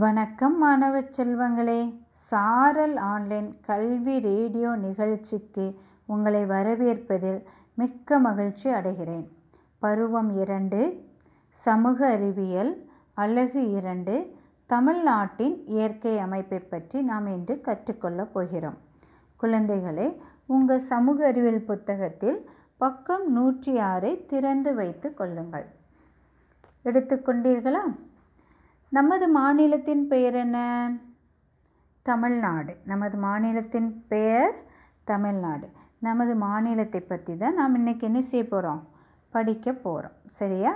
வணக்கம் மாணவ செல்வங்களே. சாரல் ஆன்லைன் கல்வி ரேடியோ நிகழ்ச்சிக்கு உங்களை வரவேற்பதில் மிக்க மகிழ்ச்சி அடைகிறேன். பருவம் இரண்டு சமூக அறிவியல் அழகு இரண்டு தமிழ்நாட்டின் இயற்கை அமைப்பை பற்றி நாம் இன்று கற்றுக்கொள்ளப் போகிறோம். குழந்தைகளே உங்கள் சமூக அறிவியல் புத்தகத்தில் பக்கம் நூற்றி ஆறை திறந்து வைத்து கொள்ளுங்கள். எடுத்துக்கொண்டீர்களா நமது மாநிலத்தின் பெயர் என்ன? தமிழ்நாடு. நமது மாநிலத்தின் பெயர் தமிழ்நாடு. நமது மாநிலத்தை பற்றி தான் நாம் இன்றைக்கி என்ன செய்ய போகிறோம் படிக்க போகிறோம் சரியா?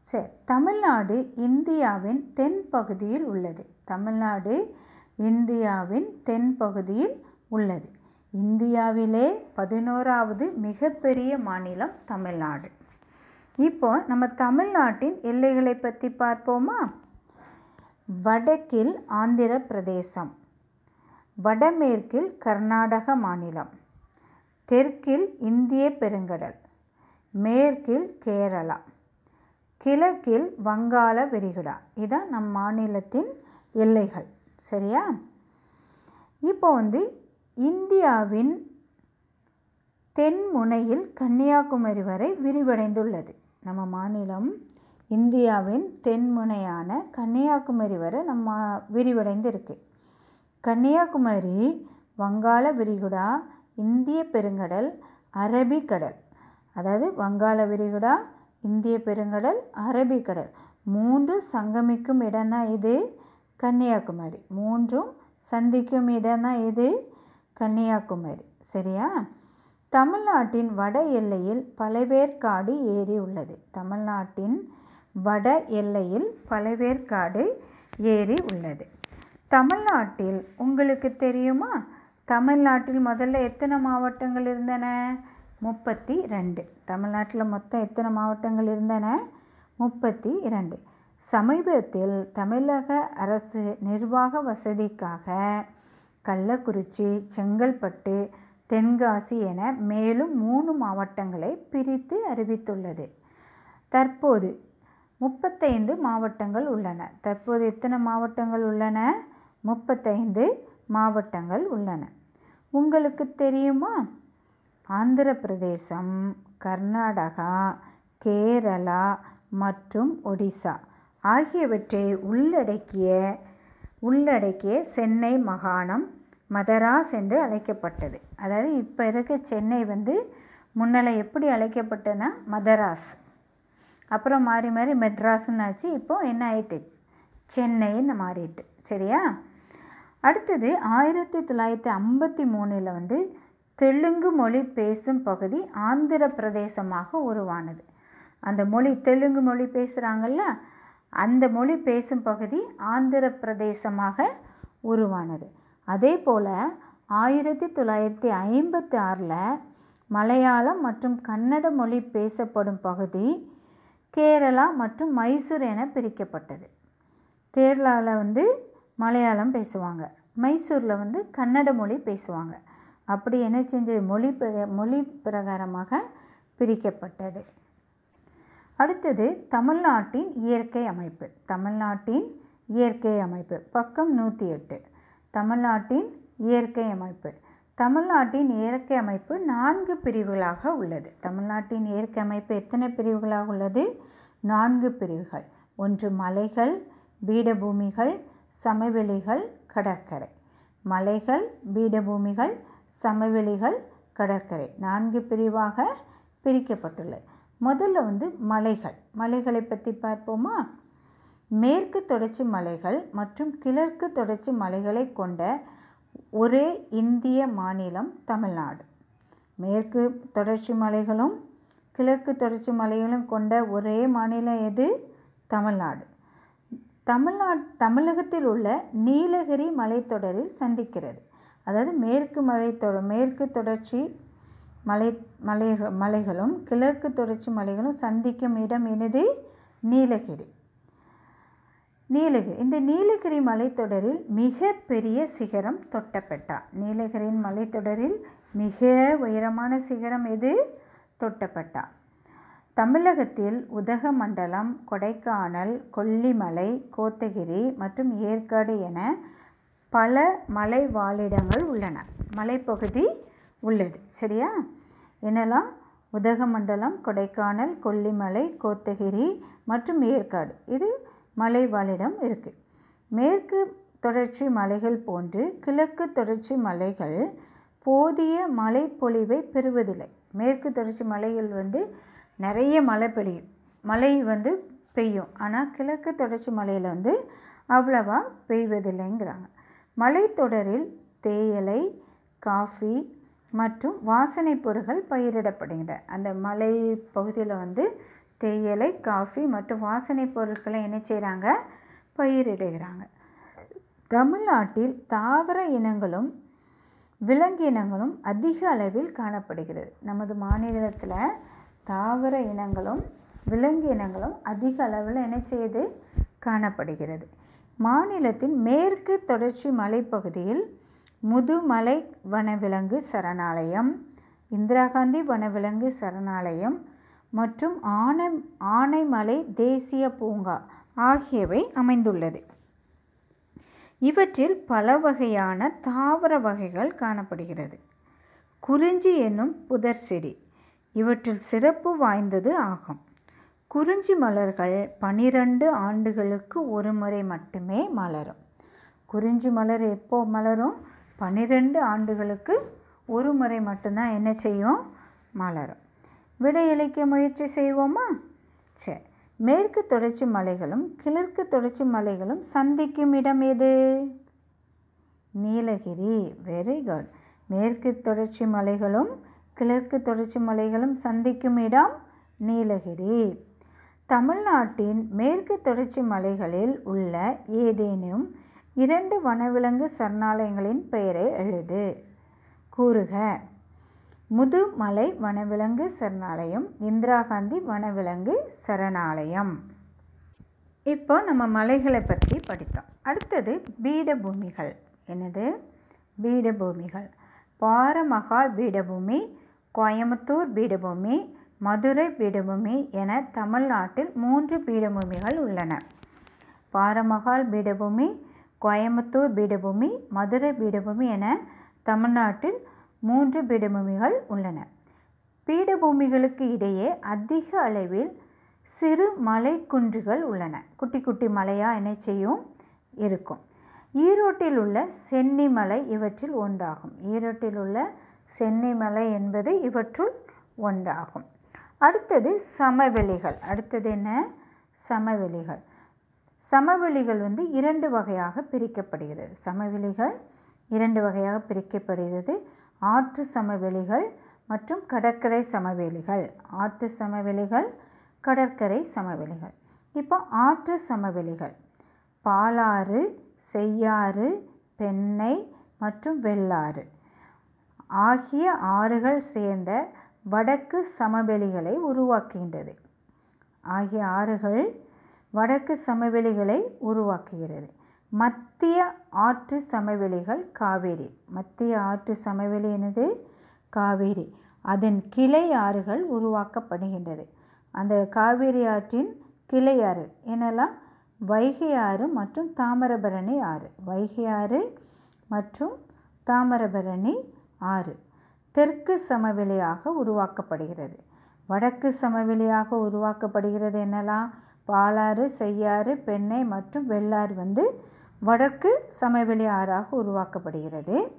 சரி. தமிழ்நாடு இந்தியாவின் தென் பகுதியில் உள்ளது. தமிழ்நாடு இந்தியாவின் தென் பகுதியில் உள்ளது. இந்தியாவிலே பதினோராவது மிகப்பெரிய மாநிலம் தமிழ்நாடு. இப்போ நம்ம தமிழ்நாட்டின் எல்லைகளை பற்றி பார்ப்போமா? வடக்கில் ஆந்திர பிரதேசம் வடமேற்கில் கர்நாடக மாநிலம் தெற்கில் இந்திய பெருங்கடல் மேற்கில் கேரளா கிழக்கில் வங்காள விரிகுடா. இதான் நம் மாநிலத்தின் எல்லைகள். சரியா? இப்போ வந்து இந்தியாவின் தென் முனையில் கன்னியாகுமரி வரை விரிவடைந்துள்ளது. நம்ம மாநிலம் இந்தியாவின் தென்முனையான கன்னியாகுமரி வரை நம்ம விரிவடைந்து இருக்குது கன்னியாகுமரி வங்காள விரிகுடா இந்திய பெருங்கடல் அரபிக்கடல் அதாவது வங்காள விரிகுடா இந்திய பெருங்கடல் அரபிக்கடல் மூன்று சங்கமிக்கும் இடம்தான் இது கன்னியாகுமரி. மூன்றும் சந்திக்கும் இடம்தான் இது கன்னியாகுமரி. சரியா? தமிழ்நாட்டின் வட எல்லையில் பழவேற்காடு ஏரி உள்ளது. தமிழ்நாட்டின் வட எல்லையில் பழவேற்காடு ஏரி உள்ளது. தமிழ்நாட்டில் உங்களுக்கு தெரியுமா? தமிழ்நாட்டில் முதல்ல எத்தனை மாவட்டங்கள் இருந்தன? முப்பத்தி ரெண்டு. தமிழ்நாட்டில் மொத்தம் எத்தனை மாவட்டங்கள் இருந்தன? முப்பத்தி இரண்டு சமீபத்தில் தமிழக அரசு நிர்வாக வசதிக்காக கள்ளக்குறிச்சி செங்கல்பட்டு தென்காசி என மேலும் மூணு மாவட்டங்களை பிரித்து அறிவித்துள்ளது. தற்போது முப்பத்தைந்து மாவட்டங்கள் உள்ளன. தற்போது எத்தனை மாவட்டங்கள் உள்ளன? முப்பத்தைந்து மாவட்டங்கள் உள்ளன. உங்களுக்கு தெரியுமா? ஆந்திர பிரதேசம் கர்நாடகா கேரளா மற்றும் ஒடிசா. ஆகியவற்றை உள்ளடக்கிய உள்ளடக்கிய சென்னை மாகாணம் மதராஸ் என்று அழைக்கப்பட்டது. அதாவது இப்போ இருக்க சென்னை வந்து முன்னலை எப்படி அழைக்கப்பட்டனா? மதராஸ். அப்புறம் மாறி மாறி மெட்ராஸ்ன்னு ஆச்சு இப்போது என்ன ஆயிட்டு? சென்னைன்னு மாறிட்டு சரியா? அடுத்தது ஆயிரத்தி தொள்ளாயிரத்தி ஐம்பத்தி மூணில் வந்து தெலுங்கு மொழி பேசும் பகுதி ஆந்திர பிரதேசமாக உருவானது. அந்த மொழி தெலுங்கு மொழி பேசுகிறாங்கல்ல அந்த மொழி பேசும் பகுதி ஆந்திர பிரதேசமாக உருவானது. அதே போல் ஆயிரத்தி தொள்ளாயிரத்தி ஐம்பத்தி ஆறில் மலையாளம் மற்றும் கன்னட மொழி பேசப்படும் பகுதி கேரளா மற்றும் மைசூர் என பிரிக்கப்பட்டது. கேரளாவில் வந்து மலையாளம் பேசுவாங்க. மைசூரில் வந்து கன்னட மொழி பேசுவாங்க. அப்படி என்ன செஞ்சது மொழி மொழி பிரகாரமாக பிரிக்கப்பட்டது. அடுத்தது தமிழ்நாட்டின் இயற்கை அமைப்பு. தமிழ்நாட்டின் இயற்கை அமைப்பு. பக்கம் நூற்றி எட்டு. தமிழ்நாட்டின் இயற்கை அமைப்பு. தமிழ்நாட்டின் இயற்கை அமைப்பு நான்கு பிரிவுகளாக உள்ளது. தமிழ்நாட்டின் இயற்கை அமைப்பு எத்தனை பிரிவுகளாக உள்ளது? நான்கு பிரிவுகள். ஒன்று மலைகள் பீடபூமிகள் சமவெளிகள் கடற்கரை. மலைகள் பீடபூமிகள் சமவெளிகள் கடற்கரை. நான்கு பிரிவாக பிரிக்கப்பட்டுள்ளது. முதல்ல வந்து மலைகள். மலைகளை பற்றி பார்ப்போமா? மேற்கு தொடர்ச்சி மலைகள் மற்றும் கிழக்கு தொடர்ச்சி மலைகளை கொண்ட ஒரே இந்திய மாநிலம் தமிழ்நாடு. மேற்கு தொடர்ச்சி மலைகளும் கிழக்கு தொடர்ச்சி மலைகளும் கொண்ட ஒரே மாநிலம் எது? தமிழ்நாடு. தமிழ்நாடு தமிழகத்தில் உள்ள நீலகிரி மலைத்தொடரில் சந்திக்கிறது. அதாவது மேற்கு மலைத்தொடர் மேற்கு தொடர்ச்சி மலை மலை மலைகளும் கிழக்கு தொடர்ச்சி மலைகளும் சந்திக்கும் இடம் எனது நீலகிரி. நீலகிரி. இந்த நீலகிரி மலைத்தொடரில் மிக பெரிய சிகரம் தொட்டப்பட்டா. நீலகிரியின் மலைத்தொடரில் மிக உயரமான சிகரம் எது? தொட்டப்பட்டா. தமிழகத்தில் உதகமண்டலம் கொடைக்கானல் கொல்லிமலை கோத்தகிரி மற்றும் ஏற்காடு என பல மலை வாழிடங்கள் உள்ளன. மலைப்பகுதி உள்ளது. சரியா? என்னெல்லாம்? உதகமண்டலம் கொடைக்கானல் கொல்லிமலை கோத்தகிரி மற்றும் ஏற்காடு. இது மலை வாழிடம் இருக்குது மேற்கு தொடர்ச்சி மலைகள் போன்று கிழக்கு தொடர்ச்சி மலைகள் போதிய மழைப்பொழிவை பெறுவதில்லை. மேற்கு தொடர்ச்சி மலைகள் வந்து நிறைய மழை பெய்யும். மழை வந்து பெய்யும். ஆனால் கிழக்கு தொடர்ச்சி மலையில் வந்து அவ்வளவா பெய்வதில்லைங்கிறாங்க. மலைத்தொடரில் தேயிலை காஃபி மற்றும் வாசனை பொருட்கள் பயிரிடப்படுகின்றன. அந்த மலை பகுதியில் வந்து தேயிலை காஃபி மற்றும் வாசனை பொருட்களை என்ன செய்கிறாங்க பயிரிடுகிறாங்க. தமிழ்நாட்டில் தாவர இனங்களும் விலங்கு இனங்களும் அதிக அளவில் காணப்படுகிறது. நமது மாநிலத்தில் தாவர இனங்களும் விலங்கு இனங்களும் அதிக அளவில் என்ன செய்து? காணப்படுகிறது. மாநிலத்தின் மேற்கு தொடர்ச்சி மலைப்பகுதியில் முதுமலை வனவிலங்கு சரணாலயம் இந்திரா காந்தி வனவிலங்கு சரணாலயம் மற்றும் ஆனை ஆனைமலை தேசிய பூங்கா ஆகியவை அமைந்துள்ளது. இவற்றில் பல வகையான தாவர வகைகள் காணப்படுகிறது. குறிஞ்சி என்னும் புதர் செடி இவற்றில் சிறப்பு வாய்ந்தது ஆகும். குறிஞ்சி மலர்கள் பனிரெண்டு ஆண்டுகளுக்கு ஒரு முறை மட்டுமே மலரும். குறிஞ்சி மலர் எப்போ மலரும்? பன்னிரெண்டு ஆண்டுகளுக்கு ஒரு முறை மட்டும்தான். என்ன செய்யும்? மலரும். விடையளிக்க முயற்சி செய்வோமா? சரி மேற்கு தொடர்ச்சி மலைகளும் கிழக்கு தொடர்ச்சி மலைகளும் சந்திக்கும் இடம் எது? நீலகிரி வெரி குட் மேற்கு தொடர்ச்சி மலைகளும் கிழக்கு தொடர்ச்சி மலைகளும் சந்திக்கும் இடம் நீலகிரி. தமிழ்நாட்டின் மேற்கு தொடர்ச்சி மலைகளில் உள்ள ஏதேனும் இரண்டு வனவிலங்கு சரணாலயங்களின் பெயரை எழுது. கூறுக முதுமலை வனவிலங்கு சரணாலயம் இந்திரா காந்தி வனவிலங்கு சரணாலயம். இப்போ நம்ம மலைகளை பற்றி படித்தோம். அடுத்தது பீடபூமிகள். என்னது? பீடபூமிகள். பாரமகால் பீடபூமி கோயம்புத்தூர் பீடபூமி மதுரை பீடபூமி என தமிழ்நாட்டில் மூன்று பீடபூமிகள் உள்ளன. பாரமகால் பீடபூமி கோயம்புத்தூர் பீடபூமி மதுரை பீடபூமி என தமிழ்நாட்டில் மூன்று பீடபூமிகள் உள்ளன. பீடபூமிகளுக்கு இடையே அதிக அளவில் சிறு மலை குன்றுகள் உள்ளன. குட்டி குட்டி மலையாக என்ன செய்யும் இருக்கும். ஈரோட்டில் உள்ள சென்னிமலை இவற்றில் ஒன்றாகும். ஈரோட்டில் உள்ள சென்னிமலை என்பது இவற்றுள் ஒன்றாகும். அடுத்தது சமவெளிகள். அடுத்தது என்ன? சமவெளிகள். சமவெளிகள் வந்து இரண்டு வகையாக பிரிக்கப்படுகிறது. சமவெளிகள் இரண்டு வகையாக பிரிக்கப்படுகிறது. ஆற்று சமவெளிகள் மற்றும் கடற்கரை சமவெளிகள். ஆற்று சமவெளிகள் கடற்கரை சமவெளிகள். இப்போ ஆற்று சமவெளிகள். பாலாறு செய்யாறு பெண்ணை மற்றும் வெள்ளாறு ஆகிய ஆறுகள் சேர்ந்த வடக்கு சமவெளிகளை உருவாக்குகின்றது. ஆகிய ஆறுகள் வடக்கு சமவெளிகளை உருவாக்குகிறது. மத்திய ஆற்று சமவெளிகள் காவேரி. மத்திய ஆற்று சமவெளி என்னது? காவேரி. அதன் கிளை ஆறுகள் உருவாக்கப்படுகின்றது. அந்த காவேரி ஆற்றின் கிளை ஆறு எனலாம் வைகை ஆறு மற்றும் தாமிரபரணி ஆறு. வைகை ஆறு மற்றும் தாமிரபரணி ஆறு தெற்கு சமவெளியாக உருவாக்கப்படுகிறது. வடக்கு சமவெளியாக உருவாக்கப்படுகிறது என்னெல்லாம்? பாலாறு செய்யாறு பெண்ணை மற்றும் வெள்ளாறு வந்து வடக்கு சமவெளி ஆறாக உருவாக்கப்படுகிறது.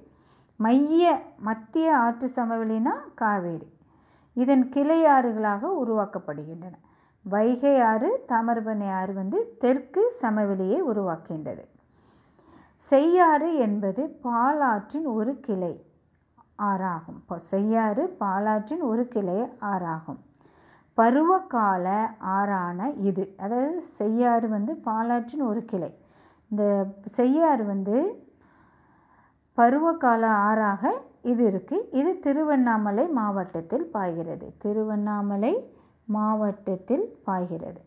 மைய மத்திய ஆற்று சமவெளினா காவேரி. இதன் கிளை ஆறுகளாக உருவாக்கப்படுகின்றன. வைகை ஆறு தாமிரபரணி ஆறு வந்து தெற்கு சமவெளியை உருவாக்கின்றது. செய்யாறு என்பது பாலாற்றின் ஒரு கிளை ஆறாகும். இப்போ செய்யாறு பாலாற்றின் ஒரு கிளை ஆறாகும். பருவகால ஆறான இது. அதாவது செய்யாறு வந்து பாலாற்றின் ஒரு கிளை. இந்த செய்யாறு வந்து பருவகால ஆறாக இது இருக்குது இது திருவண்ணாமலை மாவட்டத்தில் பாய்கிறது. திருவண்ணாமலை மாவட்டத்தில் பாய்கிறது.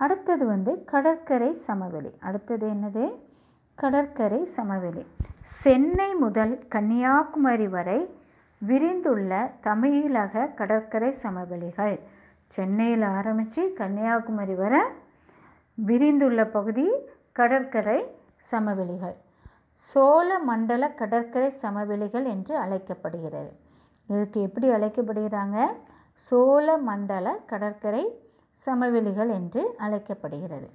அடுத்தது வந்து கடற்கரை சமவெளி. அடுத்தது என்னது? கடற்கரை சமவெளி. சென்னை முதல் கன்னியாகுமரி வரை விரிந்துள்ள தமிழக கடற்கரை சமவெளிகள். சென்னையில் ஆரம்பித்து கன்னியாகுமரி வரை விரிந்துள்ள பகுதி கடற்கரை சமவெளிகள். சோழ மண்டல கடற்கரை சமவெளிகள் என்று அழைக்கப்படுகிறது. இதுக்கு எப்படி அழைக்கப்படுகிறாங்க? சோழ மண்டல கடற்கரை சமவெளிகள் என்று அழைக்கப்படுகிறது.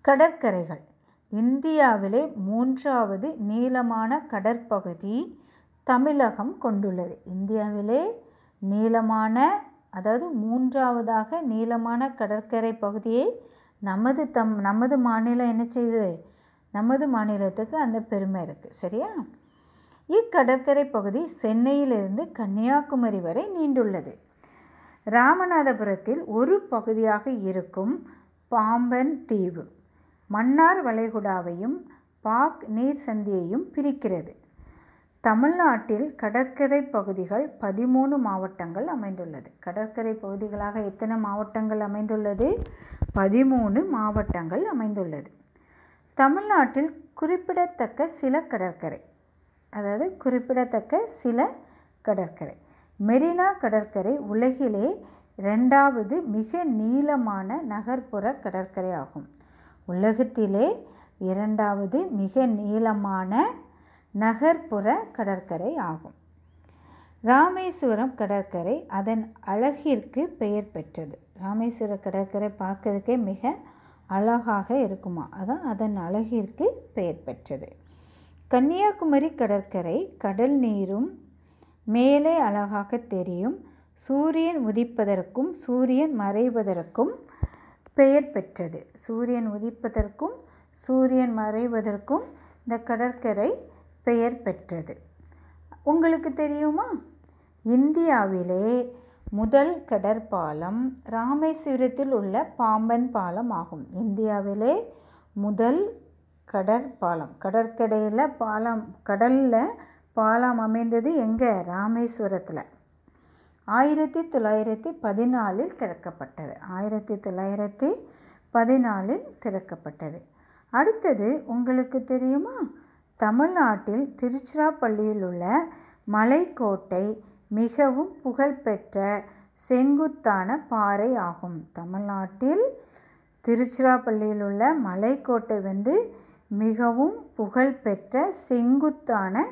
கடற்கரைகள். இந்தியாவிலே மூன்றாவது நீளமான கடற்பகுதி தமிழகம் கொண்டுள்ளது. இந்தியாவிலே நீளமான அதாவது மூன்றாவதாக நீளமான கடற்கரை பகுதியை நமது தம் நமது மாநிலம் என்ன செய்யுது நமது மாநிலத்துக்கு அந்த பெருமை இருக்குது சரியா? இக்கடற்கரை பகுதி சென்னையிலிருந்து கன்னியாகுமரி வரை நீண்டுள்ளது. ராமநாதபுரத்தில் ஒரு பகுதியாக இருக்கும் பாம்பன் தீவு. மன்னார் வளைகுடாவையும் பாக் நீர் சந்தியையும் பிரிக்கிறது. தமிழ்நாட்டில் கடற்கரை பகுதிகள் பதிமூணு மாவட்டங்கள் அமைந்துள்ளது. கடற்கரை பகுதிகளாக எத்தனை மாவட்டங்கள் அமைந்துள்ளது? பதிமூணு மாவட்டங்கள் அமைந்துள்ளது. தமிழ்நாட்டில் குறிப்பிடத்தக்க சில கடற்கரை அதாவது குறிப்பிடத்தக்க சில கடற்கரை. மெரினா கடற்கரை உலகிலே ரெண்டாவது மிக நீளமான நகர்ப்புற கடற்கரை ஆகும். உலகத்திலே இரண்டாவது மிக நீளமான நகர்ப்புற கடற்கரை ஆகும். ராமேஸ்வரம் கடற்கரை அதன் அழகிற்கு பெயர் பெற்றது. ராமேஸ்வர கடற்கரை பார்க்கறதுக்கே மிக அழகாக இருக்குமா? அதான் அதன் அழகிற்கு பெயர் பெற்றது. கன்னியாகுமரி கடற்கரை கடல் நீரும் மேலே அழகாக தெரியும். சூரியன் உதிப்பதற்கும் சூரியன் மறைவதற்கும் பெயர் பெற்றது. சூரியன் உதிப்பதற்கும் சூரியன் மறைவதற்கும் இந்த கடற்கரை பெயர் பெற்றது. உங்களுக்கு தெரியுமா? இந்தியாவிலே முதல் கடற்பாலம் ராமேஸ்வரத்தில் உள்ள பாம்பன் பாலம் ஆகும். இந்தியாவிலே முதல் கடற்பாலம். கடற்கடையில் பாலம் கடலில் பாலம் அமைந்தது எங்கே? ராமேஸ்வரத்தில். ஆயிரத்தி தொள்ளாயிரத்தி பதினாலில் திறக்கப்பட்டது. ஆயிரத்தி தொள்ளாயிரத்தி பதினாலில் திறக்கப்பட்டது. அடுத்தது உங்களுக்கு தெரியுமா? தமிழ்நாட்டில் திருச்சிராப்பள்ளியில் உள்ள மலைக்கோட்டை மிகவும் புகழ்பெற்ற செங்குத்தான பாறை ஆகும். தமிழ்நாட்டில் திருச்சிராப்பள்ளியில் உள்ள மலைக்கோட்டை வந்து மிகவும் புகழ்பெற்ற செங்குத்தான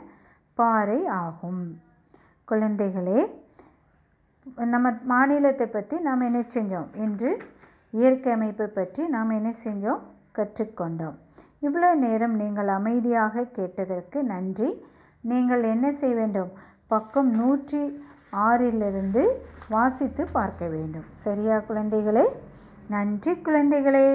பாறை ஆகும். குழந்தைகளே நம்ம மாநிலத்தை பற்றி நாம் என்ன செஞ்சோம்? என்று இயற்கை அமைப்பை பற்றி நாம் என்ன செஞ்சோம்? கற்றுக்கொண்டோம். இவ்வளோ நேரம் நீங்கள் அமைதியாக கேட்டதற்கு நன்றி. நீங்கள் என்ன செய்ய வேண்டும்? பக்கம் நூற்றி ஆறிலிருந்து வாசித்து பார்க்க வேண்டும். சரியா குழந்தைகளே? நன்றி குழந்தைகளே.